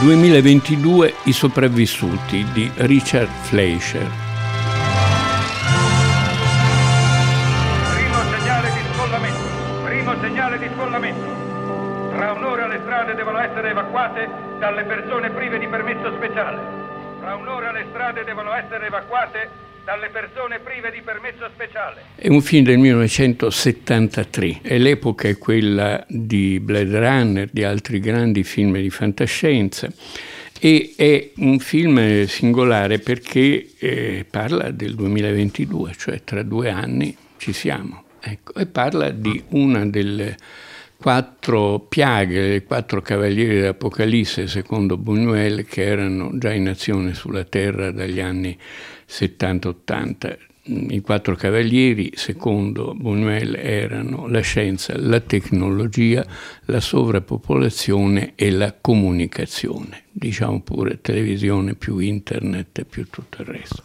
2022 I sopravvissuti di Richard Fleischer. Primo segnale di scollamento. Primo segnale di scollamento. Tra un'ora le strade devono essere evacuate dalle persone prive di permesso speciale. Tra un'ora le strade devono essere evacuate dalle persone prive di permesso speciale. È un film del 1973 e l'epoca è quella di Blade Runner, di altri grandi film di fantascienza e è un film singolare perché eh, parla del 2022, cioè tra due anni ci siamo, ecco, e parla di una delle quattro piaghe, le quattro cavalieri dell'Apocalisse, secondo Buñuel, che erano già in azione sulla Terra dagli anni 70-80. I quattro cavalieri, secondo Buñuel, erano la scienza, la tecnologia, la sovrappopolazione e la comunicazione diciamo pure televisione più internet più tutto il resto.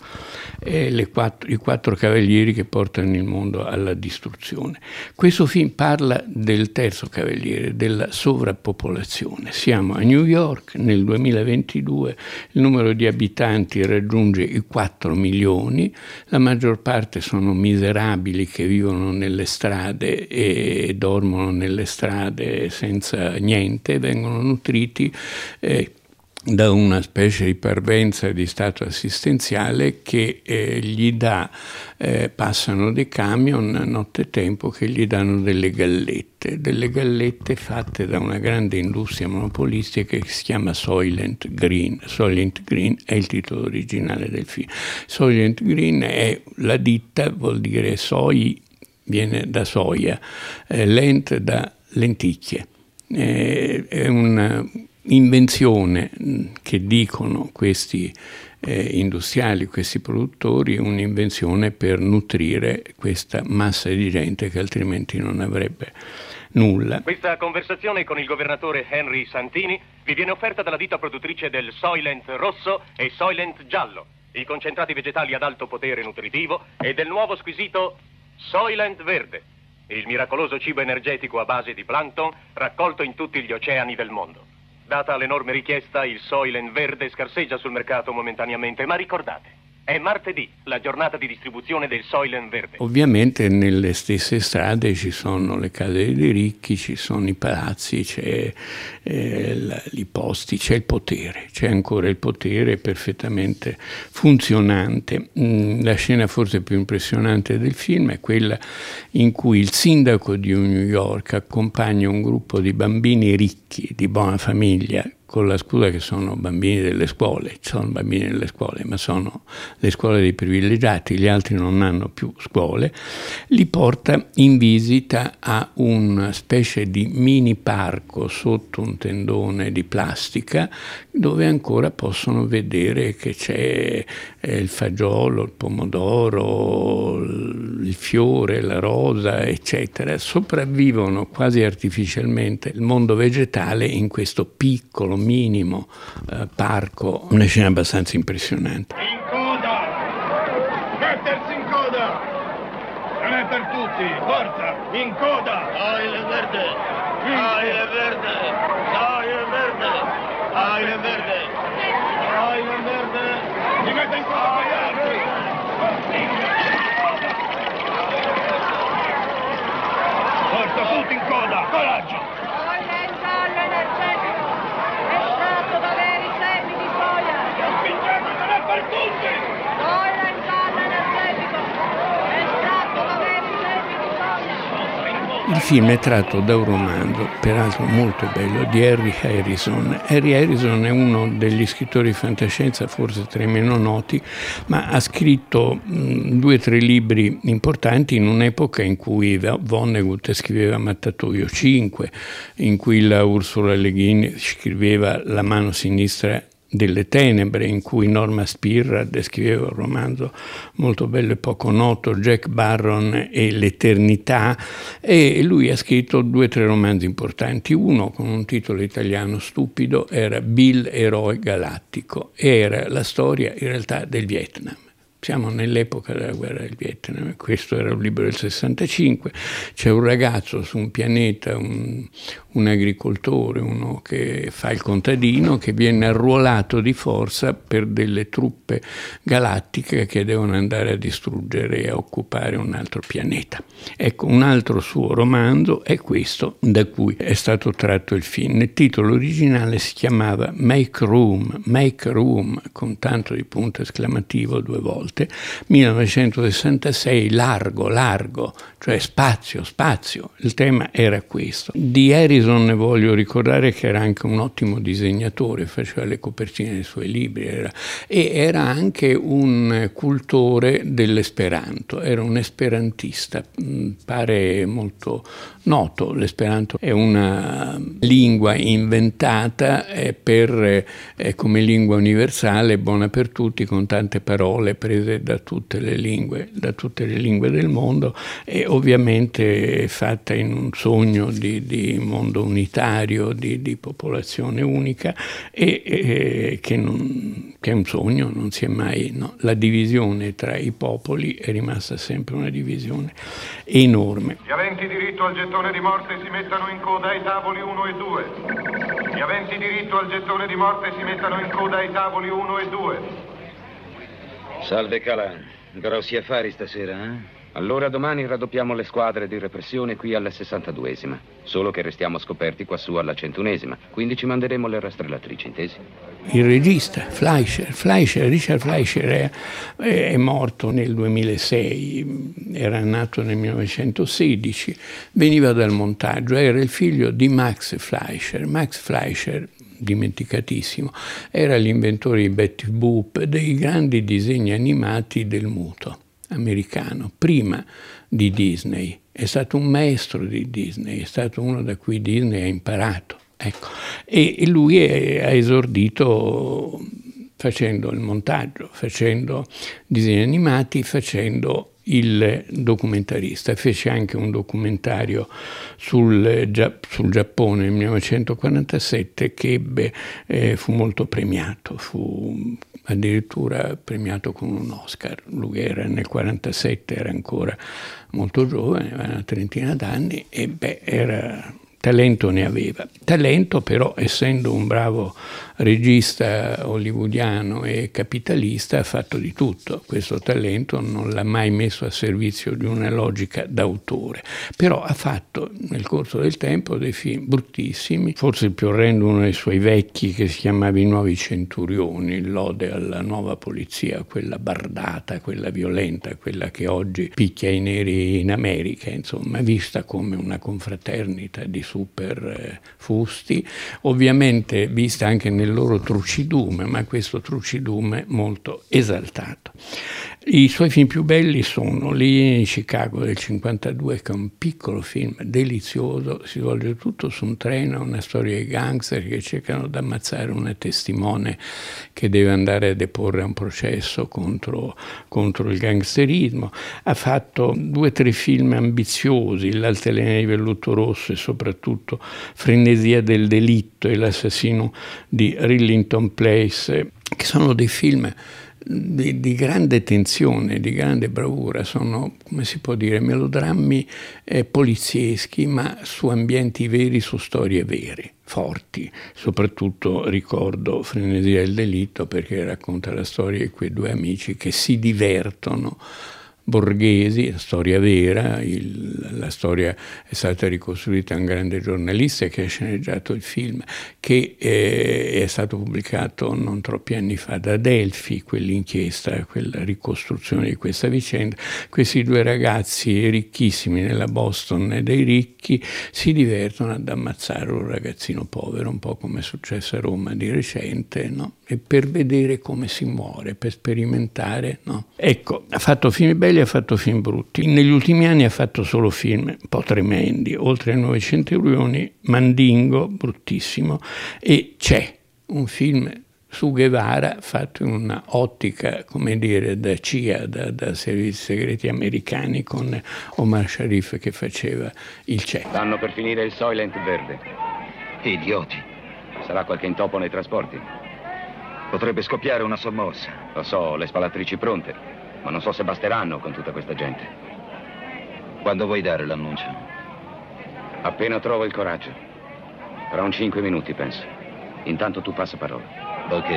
Quattro, I quattro cavalieri che portano il mondo alla distruzione. Questo film parla del terzo cavaliere, della sovrappopolazione. Siamo a New York nel 2022, il numero di abitanti raggiunge i 4 milioni, la maggior parte sono miserabili che vivono nelle strade e dormono nelle strade senza niente, vengono nutriti. Eh, da una specie di parvenza di stato assistenziale che eh, gli dà, eh, passano dei camion nottetempo che gli danno delle gallette, delle gallette fatte da una grande industria monopolistica che si chiama Soylent Green. Soylent Green è il titolo originale del film. Soylent Green è la ditta, vuol dire soi, viene da soia, eh, lent da lenticchie. Eh, è una invenzione mm, che dicono questi eh, industriali, questi produttori, un'invenzione per nutrire questa massa di gente che altrimenti non avrebbe nulla. Questa conversazione con il governatore Henry Santini vi viene offerta dalla ditta produttrice del Soylent rosso e Soylent giallo, i concentrati vegetali ad alto potere nutritivo e del nuovo squisito Soylent verde, il miracoloso cibo energetico a base di plankton raccolto in tutti gli oceani del mondo. Data l'enorme richiesta, il Soylent verde scarseggia sul mercato momentaneamente, ma ricordate, è martedì, la giornata di distribuzione del Soylent verde. Ovviamente nelle stesse strade ci sono le case dei ricchi, ci sono i palazzi, c'è eh, i posti, c'è il potere, c'è ancora il potere perfettamente funzionante. Mm, la scena forse più impressionante del film è quella in cui il sindaco di New York accompagna un gruppo di bambini ricchi, di buona famiglia, con la scusa che sono bambini delle scuole, sono bambini delle scuole, ma sono le scuole dei privilegiati, gli altri non hanno più scuole, li porta in visita a una specie di mini parco sotto un tendone di plastica dove ancora possono vedere che c'è eh, il fagiolo, il pomodoro, il fiore, la rosa, eccetera. Sopravvivono quasi artificialmente il mondo vegetale in questo piccolo minimo eh, parco, una scena abbastanza impressionante. In coda! Mettersi in coda! Non è per tutti, forza! In coda! Oil verde! Oil verde! Oil verde! Oil verde! Oil verde! Si mette in coda con gli altri! Forza, tutti in coda! Coraggio! Soylent giallo energetico, estratto da veri semi di soia. Spingete, non è per tutti! Soylent giallo energetico, estratto da veri semi di soia. Il film è tratto da un romanzo, peraltro molto bello, di Harry Harrison. Harry Harrison è uno degli scrittori di fantascienza, forse tra i meno noti, ma ha scritto due o tre libri importanti in un'epoca in cui Vonnegut scriveva Mattatoio 5, in cui la Ursula Le Guin scriveva La mano sinistra delle tenebre in cui Norma Spirra descriveva un romanzo molto bello e poco noto, Jack Barron e l'eternità e lui ha scritto due o tre romanzi importanti, uno con un titolo italiano stupido era Bill Eroe Galattico era la storia in realtà del Vietnam Siamo nell'epoca della guerra del Vietnam, questo era un libro del 65, c'è un ragazzo su un pianeta, un, un agricoltore, uno che fa il contadino, che viene arruolato di forza per delle truppe galattiche che devono andare a distruggere e a occupare un altro pianeta. Ecco, un altro suo romanzo è questo da cui è stato tratto il film. Il titolo originale si chiamava Make Room, Make Room, con tanto di punto esclamativo due volte volte, 1966 largo, largo, cioè spazio, spazio, il tema era questo. Di Harrison voglio ricordare che era anche un ottimo disegnatore, faceva le copertine dei suoi libri era, e era anche un cultore dell'esperanto, era un esperantista, mm, pare molto noto, l'esperanto è una lingua inventata per, come lingua universale, buona per tutti, con tante parole prese prese da tutte le lingue, tutte le lingue del mondo e ovviamente fatta in un sogno di, di mondo unitario, di, di, popolazione unica e, e che, non, che, è un sogno, non si è mai... No? La divisione tra i popoli è rimasta sempre una divisione enorme. Gli aventi diritto al gettone di morte si mettano in coda ai tavoli 1 e 2. Gli aventi diritto al gettone di morte si mettano in coda ai tavoli 1 e 2. Salve Calan. Grossi affari stasera, eh? Allora domani raddoppiamo le squadre di repressione qui alla 62esima. Solo che restiamo scoperti quassù alla 101esima. Quindi ci manderemo le rastrellatrici, intesi? Il regista Fleischer, Fleischer Richard Fleischer è, è, morto nel 2006, era nato nel 1916, veniva dal montaggio, era il figlio di Max Fleischer. Max Fleischer dimenticatissimo, era l'inventore di Betty Boop, dei grandi disegni animati del muto americano, prima di Disney. È stato un maestro di Disney, è stato uno da cui Disney ha imparato. Ecco. E, e lui ha esordito facendo il montaggio, facendo disegni animati, facendo il documentarista. Fece anche un documentario sul, sul Giappone nel 1947 che ebbe, eh, fu molto premiato, fu addirittura premiato con un Oscar. Lui era nel 1947, era ancora molto giovane, aveva una trentina d'anni e beh, era talento ne aveva. Talento però, essendo un bravo regista hollywoodiano e capitalista, ha fatto di tutto. Questo talento non l'ha mai messo a servizio di una logica d'autore, però ha fatto nel corso del tempo dei film bruttissimi, forse il più orrendo uno dei suoi vecchi che si chiamava I Nuovi Centurioni, l'ode alla nuova polizia, quella bardata, quella violenta, quella che oggi picchia i neri in America, insomma, vista come una confraternita di super eh, fusti, ovviamente vista anche nel loro trucidume, ma questo trucidume molto esaltato. I suoi film più belli sono Lì in Chicago del 52, che è un piccolo film delizioso, si svolge tutto su un treno, una storia di gangster che cercano di ammazzare una testimone che deve andare a deporre a un processo contro, contro il gangsterismo. Ha fatto due o tre film ambiziosi, L'altalena di velluto rosso e soprattutto Frenesia del delitto e l'assassino di Rillington Place, che sono dei film di, di, grande tensione, di grande bravura, sono, come si può dire, melodrammi eh, polizieschi, ma su ambienti veri, su storie vere, forti. Soprattutto ricordo Frenesia del delitto perché racconta la storia di quei due amici che si divertono Borghesi, storia vera, il, la storia è stata ricostruita da un grande giornalista che ha sceneggiato il film, che eh, è stato pubblicato non troppi anni fa da Delphi, quell'inchiesta, quella ricostruzione di questa vicenda. Questi due ragazzi ricchissimi nella Boston dei ricchi si divertono ad ammazzare un ragazzino povero, un po' come è successo a Roma di recente, no? e per vedere come si muore, per sperimentare. No? Ecco, ha fatto film belli, ha fatto film brutti. Negli ultimi anni ha fatto solo film un po' tremendi, oltre ai 900 centurioni, Mandingo, bruttissimo, e c'è un film su Guevara fatto in un'ottica, come dire, da CIA, da, da, servizi segreti americani con Omar Sharif che faceva il CE. Stanno per finire il Soylent verde. Idioti. Sarà qualche intoppo nei trasporti. Potrebbe scoppiare una sommossa. Lo so, le spalatrici pronte. Ma non so se basteranno con tutta questa gente. Quando vuoi dare l'annuncio? Appena trovo il coraggio. Tra un cinque minuti, penso. Intanto tu passa parola. Ok.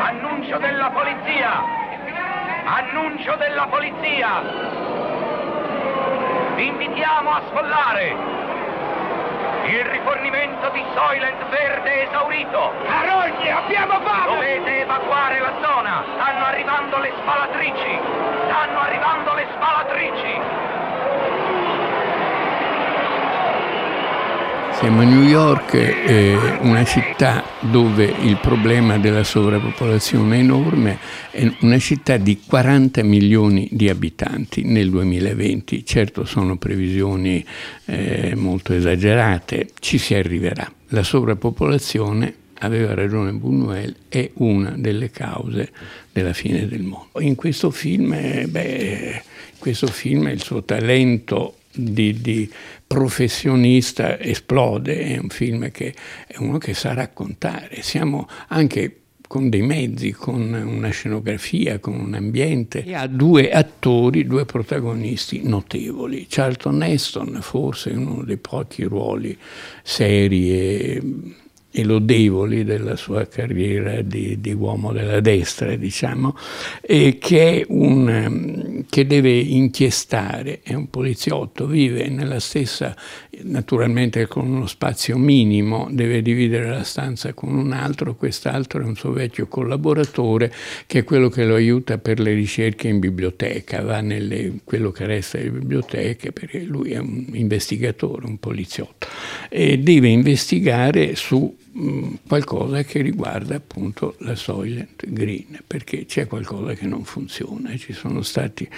Annuncio della polizia! Annuncio della polizia! Vi invitiamo a sfollare! Il rifornimento di Soylent Verde è esaurito! Carogne, abbiamo fame! Dovete evacuare la zona! Stanno arrivando le spalatrici! Stanno arrivando le spalatrici! Siamo a New York, eh, una città dove il problema della sovrappopolazione è enorme, è una città di 40 milioni di abitanti nel 2020. Certo sono previsioni eh, molto esagerate, ci si arriverà. La sovrappopolazione aveva ragione Buñuel, è una delle cause della fine del mondo. In questo film, eh, beh, questo film il suo talento di, di, professionista esplode, è un film che è uno che sa raccontare. Siamo anche con dei mezzi, con una scenografia, con un ambiente. E ha due attori, due protagonisti notevoli. Charlton Heston, forse uno dei pochi ruoli seri e e lodevoli della sua carriera di, di uomo della destra, diciamo, e che, un, che, deve inchiestare, è un poliziotto, vive nella stessa, naturalmente con uno spazio minimo, deve dividere la stanza con un altro, quest'altro è un suo vecchio collaboratore che è quello che lo aiuta per le ricerche in biblioteca, va nelle quello che resta delle biblioteche perché lui è un investigatore, un poliziotto, e deve investigare su qualcosa che riguarda appunto la Soylent Green, perché c'è qualcosa che non funziona, ci sono stati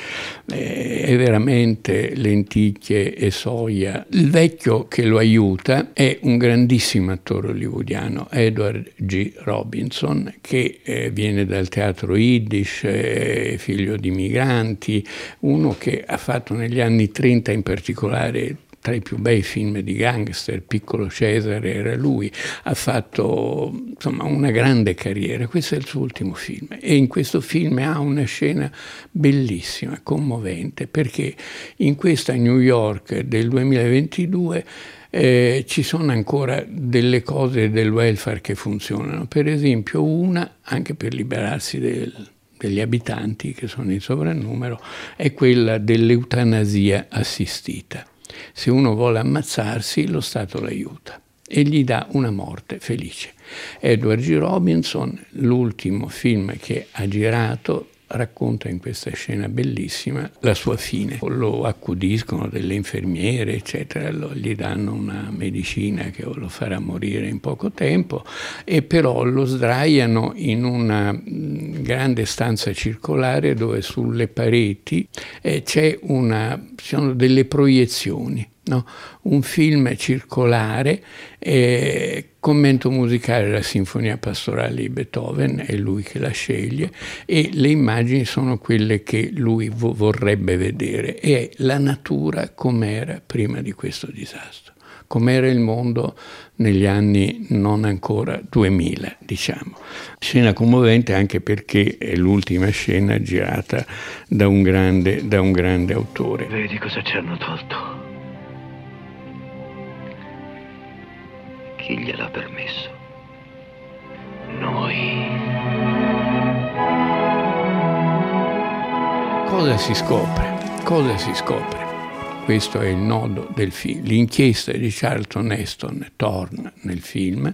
eh, veramente lenticchie e soia. Il vecchio che lo aiuta è un grandissimo attore hollywoodiano, Edward G. Robinson, che eh, viene dal teatro Yiddish, eh, figlio di migranti, uno che ha fatto negli anni 30 in particolare tra i più bei film di gangster, Piccolo Cesare era lui, ha fatto insomma, una grande carriera, questo è il suo ultimo film. E in questo film ha una scena bellissima, commovente, perché in questa New York del 2022 eh, ci sono ancora delle cose del welfare che funzionano, per esempio una, anche per liberarsi del, degli abitanti che sono in sovrannumero, è quella dell'eutanasia assistita. Se uno vuole ammazzarsi, lo Stato l'aiuta e gli dà una morte felice. Edward G. Robinson, l'ultimo film che ha girato, racconta in questa scena bellissima la sua fine. Lo accudiscono delle infermiere, eccetera, lo, gli danno una medicina che lo farà morire in poco tempo e però lo sdraiano in una mm, grande stanza circolare dove sulle pareti eh, una, sono delle proiezioni No? un film circolare, eh, commento musicale della Sinfonia Pastorale di Beethoven, è lui che la sceglie, e le immagini sono quelle che lui vo- vorrebbe vedere, e la natura com'era prima di questo disastro, com'era il mondo negli anni non ancora 2000, diciamo. Scena commovente anche perché è l'ultima scena girata da un grande, da un grande autore. Vedi cosa ci hanno tolto? Chi gliel'ha permesso? Noi. Cosa si scopre? Cosa si scopre? Questo è il nodo del film. L'inchiesta di Charlton Heston torna nel film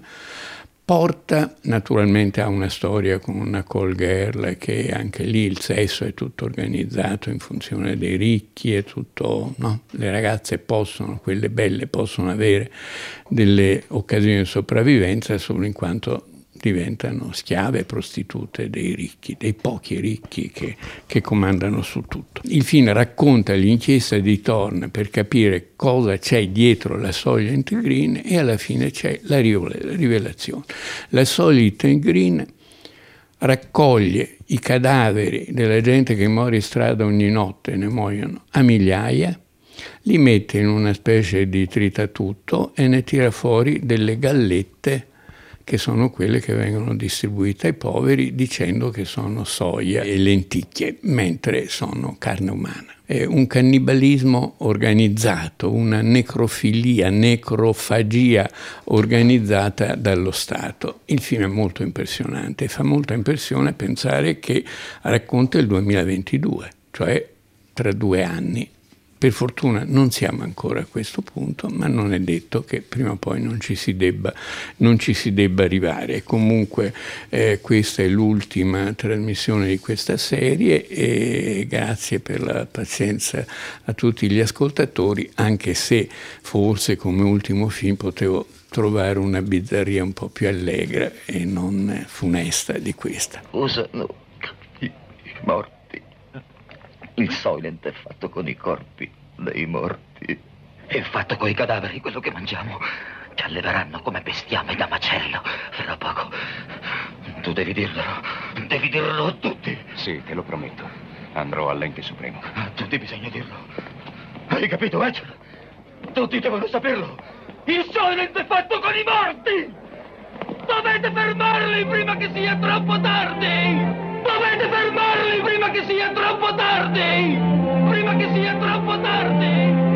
porta naturalmente a una storia con una call girl che anche lì il sesso è tutto organizzato in funzione dei ricchi e tutto, no? le ragazze possono, quelle belle possono avere delle occasioni di sopravvivenza solo in quanto diventano schiave prostitute dei ricchi, dei pochi ricchi che, che, comandano su tutto. Il film racconta l'inchiesta di Thorne per capire cosa c'è dietro la Soylent Green e alla fine c'è la rivelazione. La Soylent Green raccoglie i cadaveri della gente che muore in strada ogni notte, ne muoiono a migliaia, li mette in una specie di tritatutto e ne tira fuori delle gallette che sono quelle che vengono distribuite ai poveri dicendo che sono soia e lenticchie, mentre sono carne umana. È un cannibalismo organizzato, una necrofilia, necrofagia organizzata dallo Stato. Il film è molto impressionante fa molta impressione pensare che racconta il 2022, cioè tra due anni. Per fortuna non siamo ancora a questo punto, ma non è detto che prima o poi non ci si debba, ci si debba arrivare. Comunque eh, questa è l'ultima trasmissione di questa serie e grazie per la pazienza a tutti gli ascoltatori, anche se forse come ultimo film potevo trovare una bizzarria un po' più allegra e non funesta di questa. Usano i morti. Il Soylent è fatto con i corpi dei morti. È fatto con i cadaveri, quello che mangiamo. Ci alleveranno come bestiame da macello fra poco. Tu devi dirlo. Devi dirlo a tutti. Sì, te lo prometto. Andrò all'ente supremo. A tutti bisogna dirlo. Hai capito, Edger? Tutti devono saperlo. Il Soylent è fatto con i morti! Dovete fermarli prima che sia troppo tardi! Dovete fermarli prima che sia troppo tardi! Prima che sia troppo tardi!